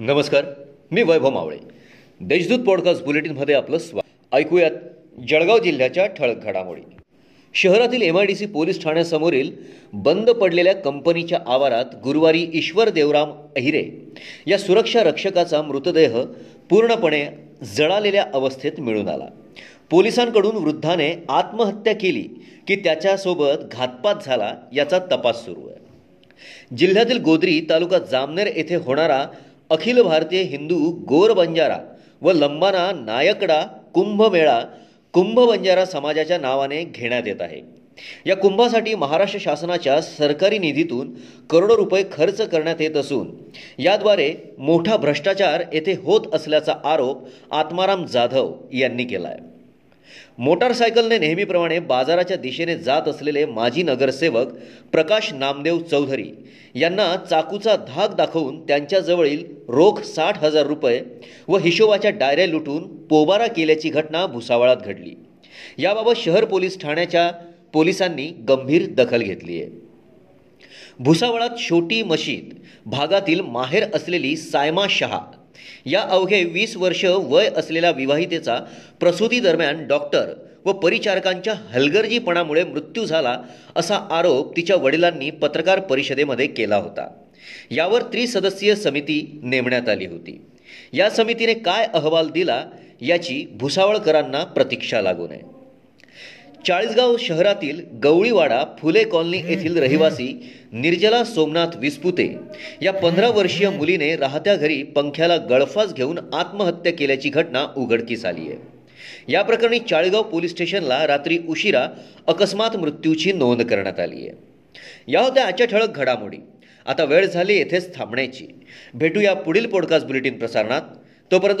नमस्कार मी वैभव मावळे. देशदूत पॉडकास्ट बुलेटिनमध्ये आपलं स्वागत. ऐकूयात जळगाव जिल्ह्याच्या ठळक घडामोडी. शहरातील M I D C police ठाण्यासमोरील बंद पडलेल्या कंपनीच्या आवारात गुरुवारी ईश्वर देवराम अहिरे या सुरक्षा रक्षकाचा मृतदेह पूर्णपणे जळालेल्या अवस्थेत मिळून आला. पोलिसांकडून वृद्धाने आत्महत्या केली की त्याच्यासोबत घातपात झाला याचा तपास सुरू आहे. जिल्ह्यातील गोदरी तालुका जामनेर येथे होणारा अखिल भारतीय हिंदू गोर बंजारा व लंबाना नायकडा कुंभमेळा कुंभ बंजारा समाजाच्या नावाने घेण्यात येत आहे. या कुंभासाठी महाराष्ट्र शासनाच्या सरकारी निधीतून करोडो रुपये खर्च करण्यात येत असून याद्वारे मोठा भ्रष्टाचार येथे होत असल्याचा आरोप आत्माराम जाधव यांनी केला आहे मोटारसायकलने नेहमीप्रमाणे बाजाराच्या दिशेने जात असलेले माजी नगरसेवक प्रकाश नामदेव चौधरी यांना चाकूचा धाक दाखवून त्यांच्याजवळील रोख साठ हजार रुपये व हिशोबाच्या डायऱ्या लुटून पोबारा केल्याची घटना भुसावळात घडली. याबाबत शहर पोलीस ठाण्याच्या पोलिसांनी गंभीर दखल घेतली आहे. भुसावळात छोटी मशीद भागातील माहेर असलेली सायमा शहा या अवघे वीस वर्ष वय असलेल्या विवाहितेचा प्रसूतीदरम्यान डॉक्टर व परिचारकांच्या हलगर्जीपणामुळे मृत्यू झाला असा आरोप तिच्या वडिलांनी पत्रकार परिषदेमध्ये केला होता. यावर त्रिसदस्यीय समिती नेमण्यात आली होती. या समितीने काय अहवाल दिला याची भुसावळकरांना प्रतीक्षा लागू नये. चाळीसगाव शहरातील गवळीवाडा फुले कॉलनी येथील रहिवासी निर्जला सोमनाथ विस्पुते या पंधरा वर्षीय मुलीने राहत्या घरी पंख्याला गळफास घेऊन आत्महत्या केल्याची घटना उघडकीस आली आहे. या प्रकरणी चाळीगाव पोलीस स्टेशनला रात्री उशिरा अकस्मात मृत्यूची नोंद करण्यात आली आहे. या होत्या आजच्या ठळक घडामोडी. आता वेळ झाली येथेच थांबण्याची. भेटूया पुढील पॉडकास्ट बुलेटिन प्रसारणात. तोपर्यंत